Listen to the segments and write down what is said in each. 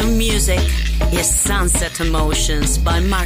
of music is Sunset Emotions by Marco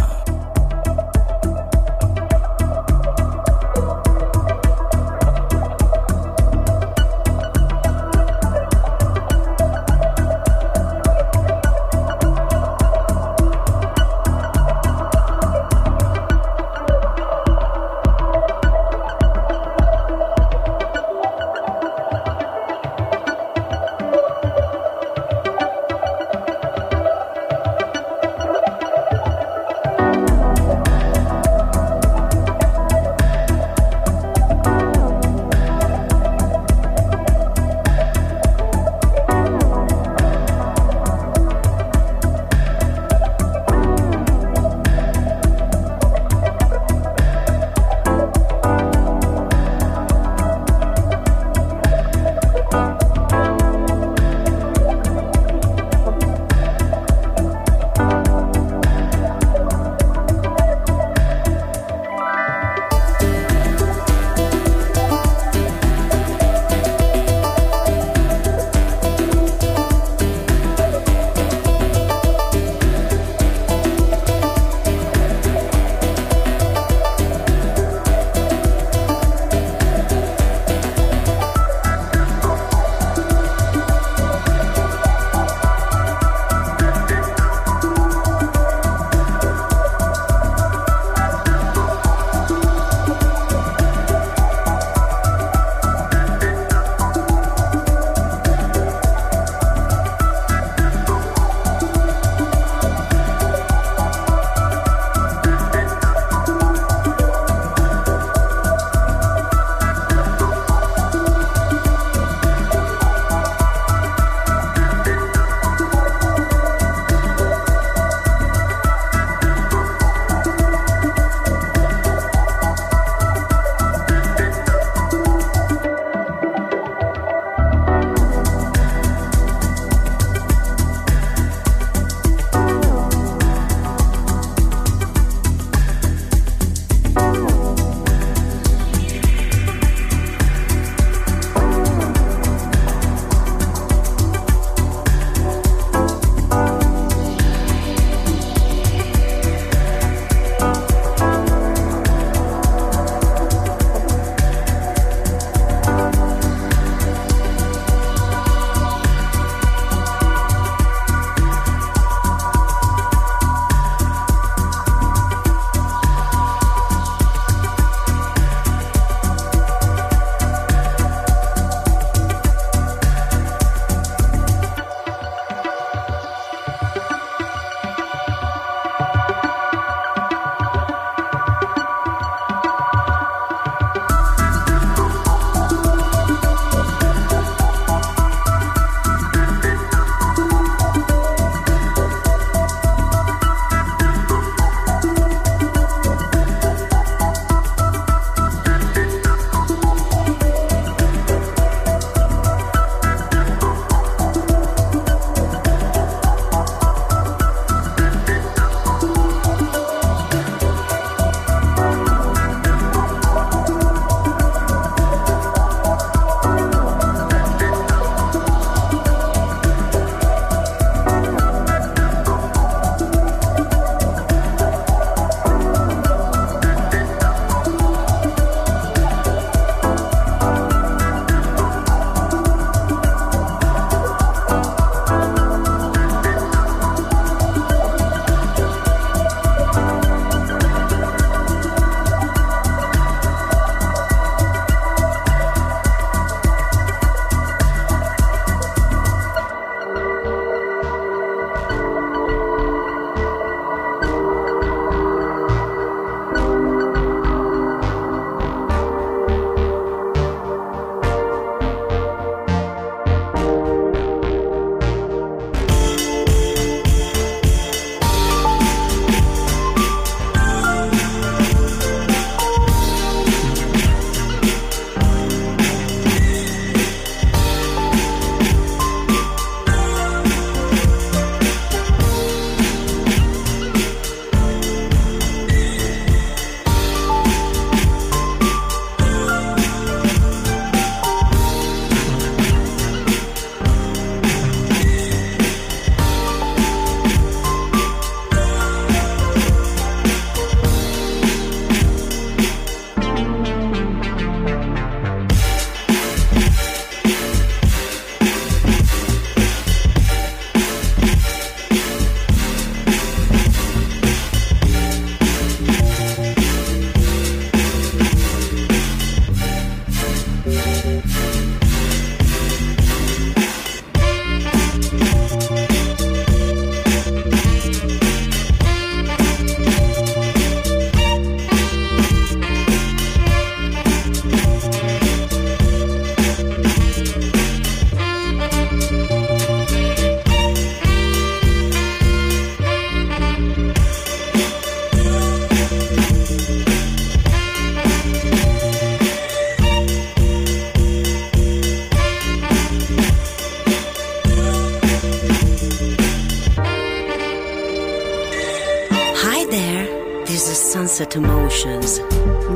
Emotions.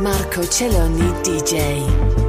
Marco Celloni DJ.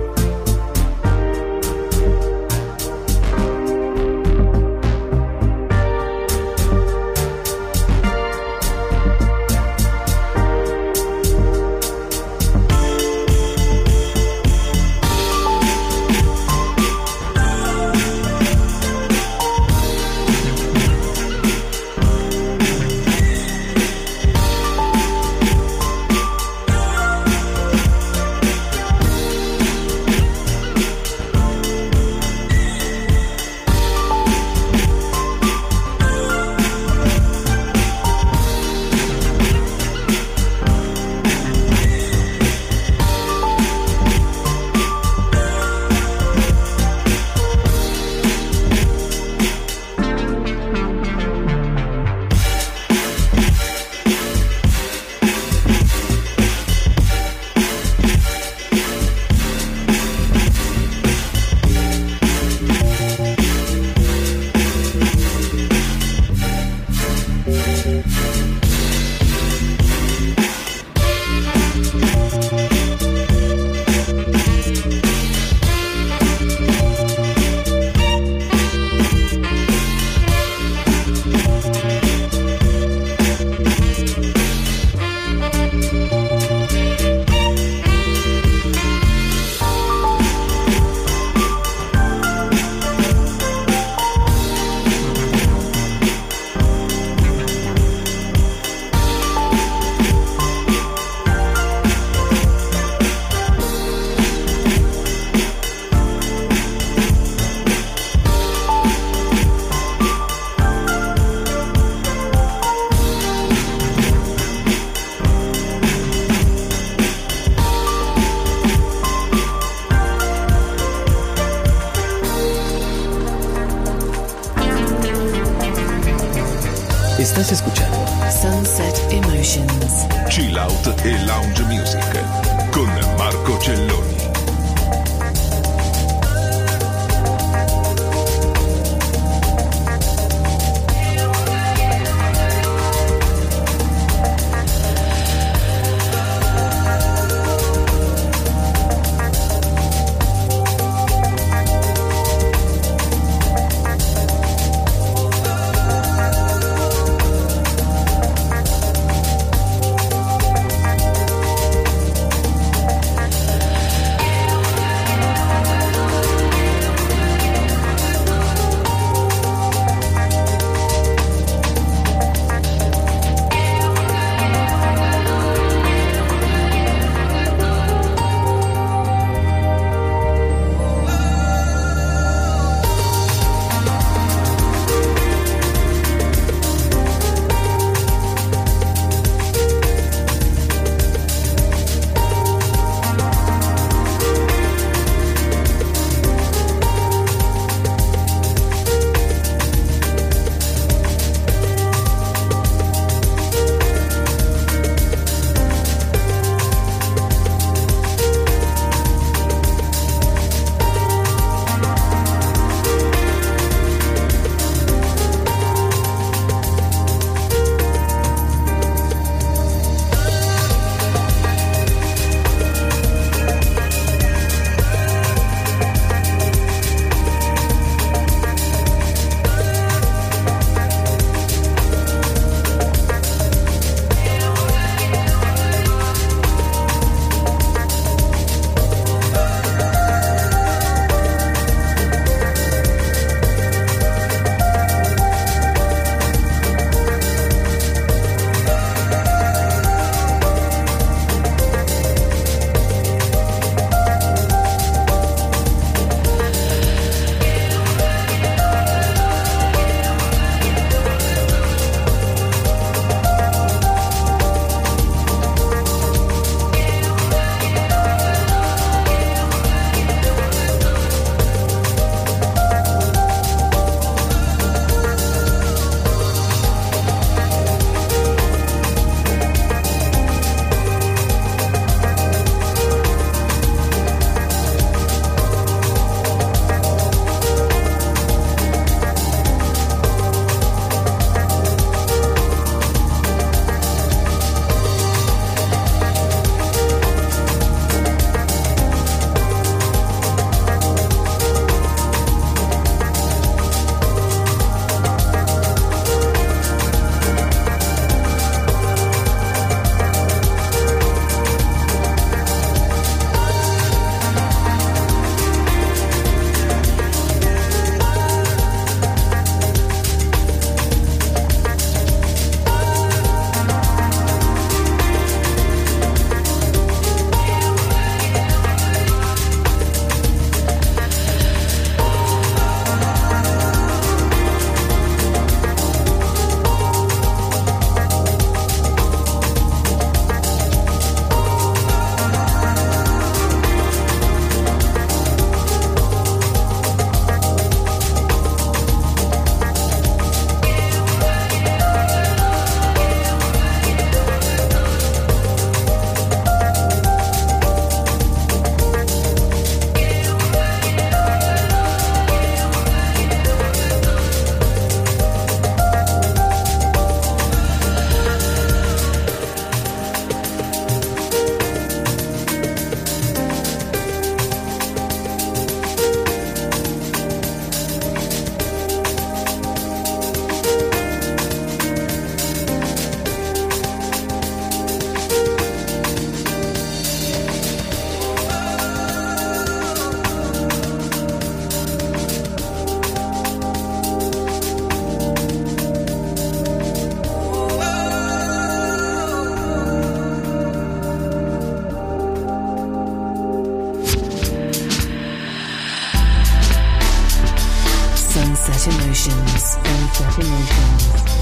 Emotions. Sunset Emotions.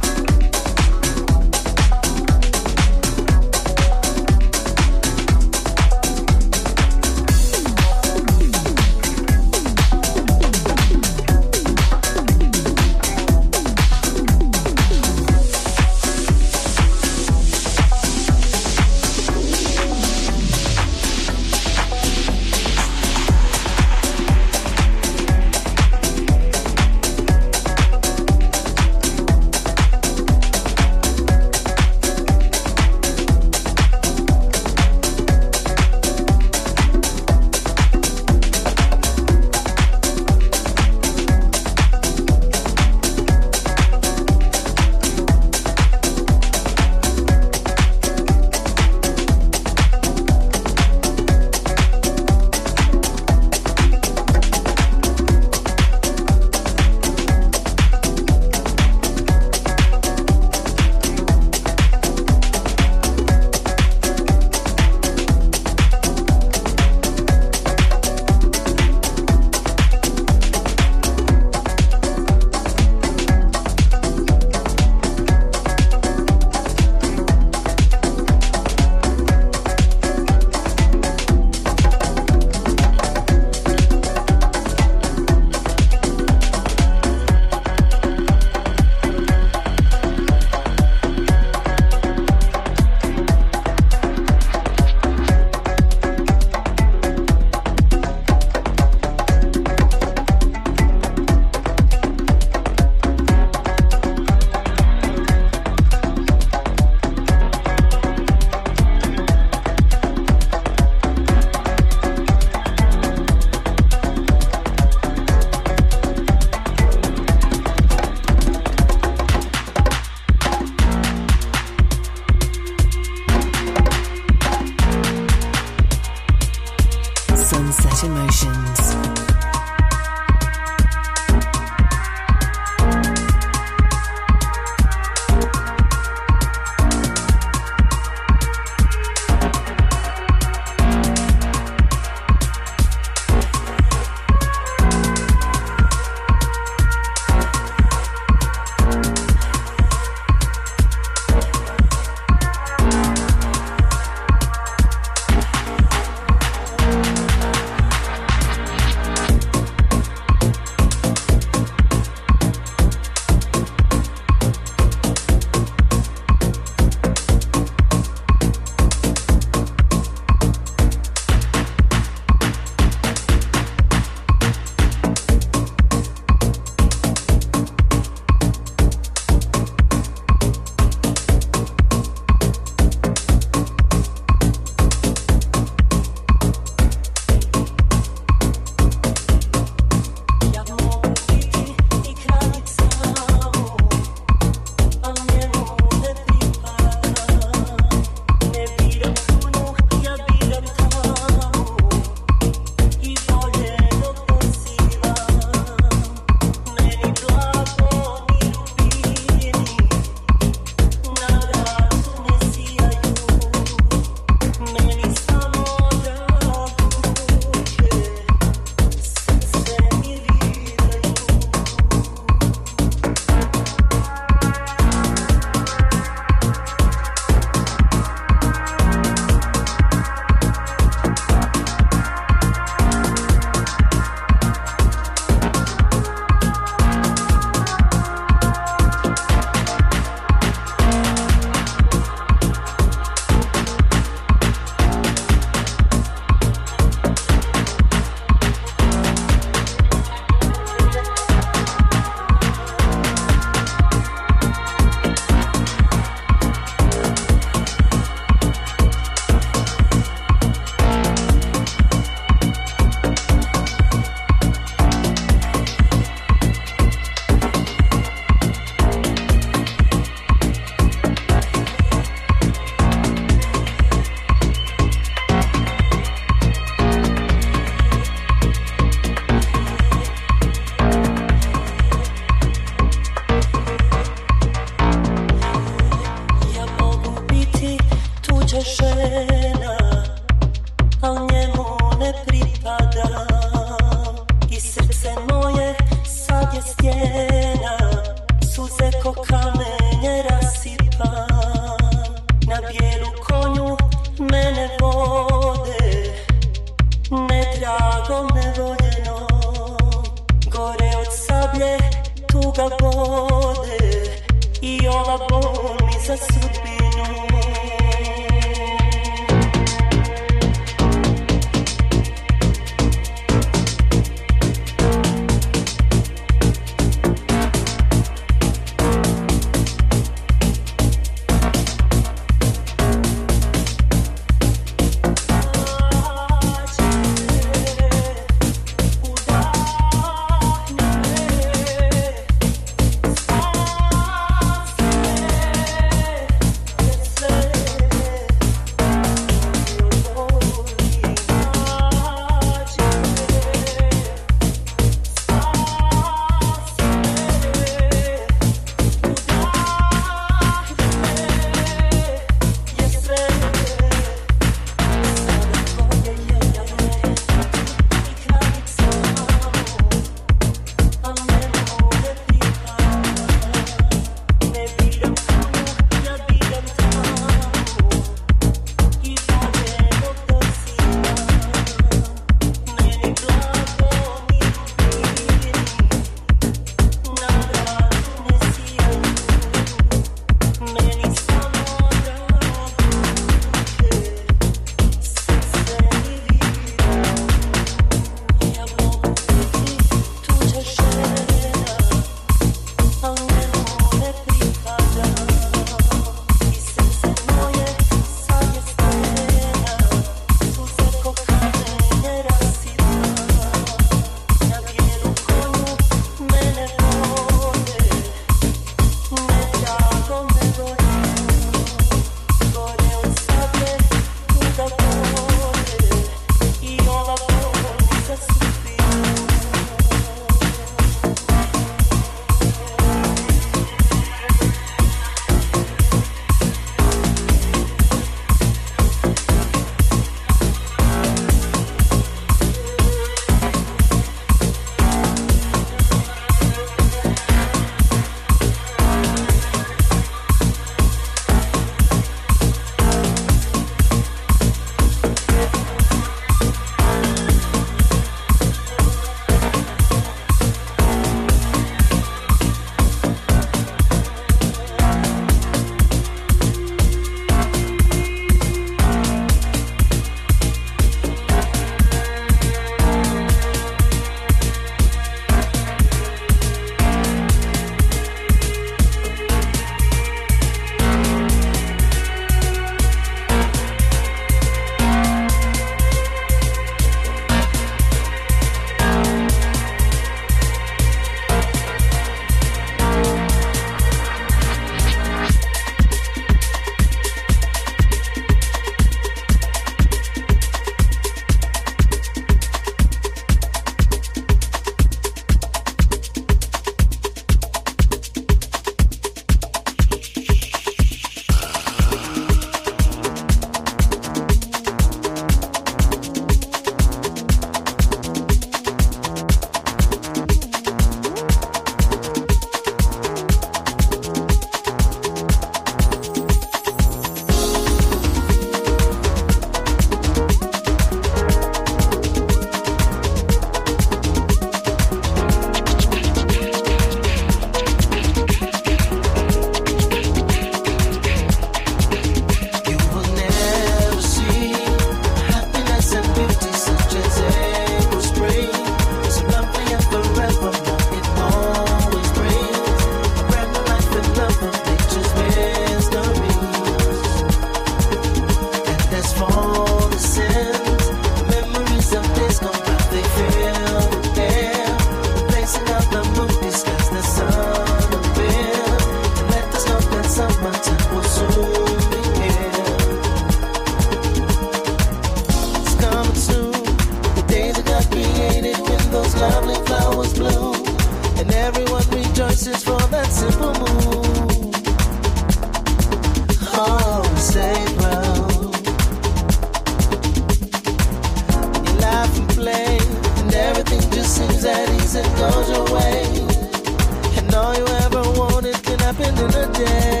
You ever wanted see happen in a such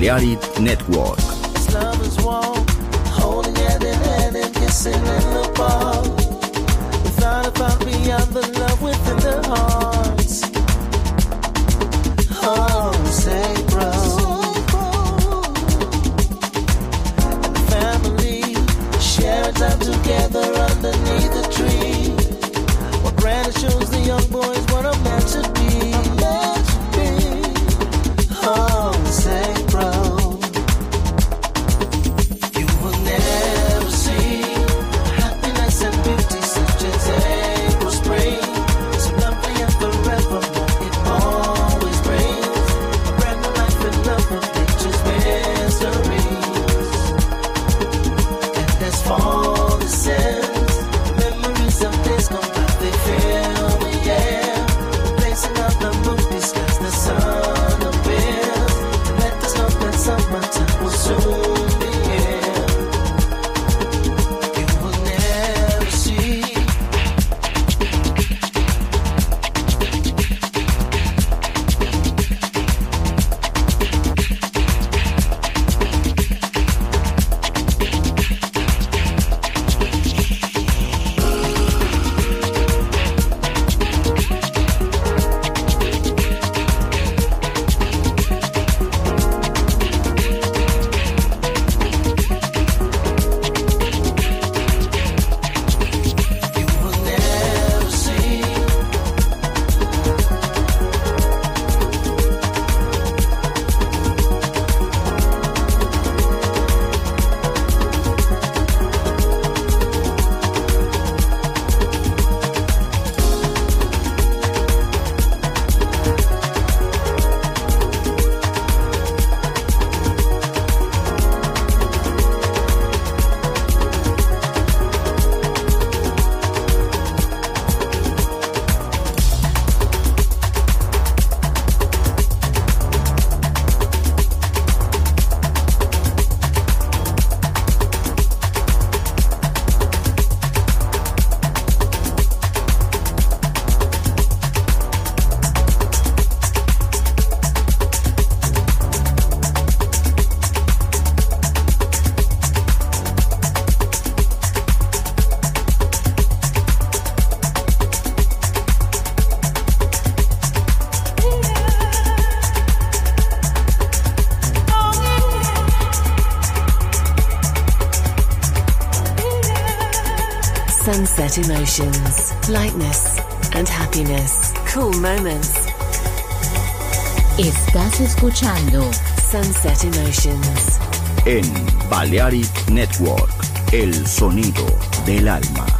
Balearic Network. sunset emotions, lightness, and happiness. Cool moments. Estás escuchando Sunset Emotions en Balearic Network, el sonido del alma.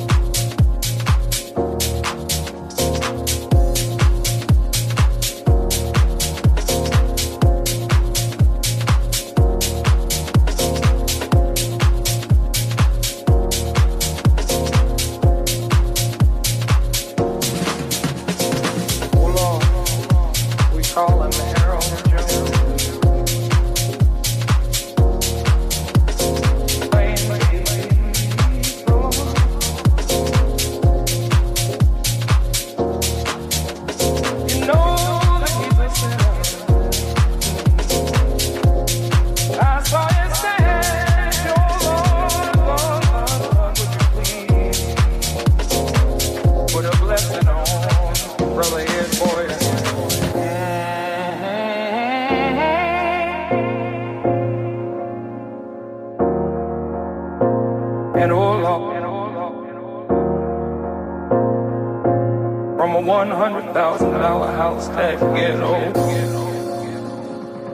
hundred thousand dollar house tax ghetto.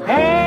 Hey.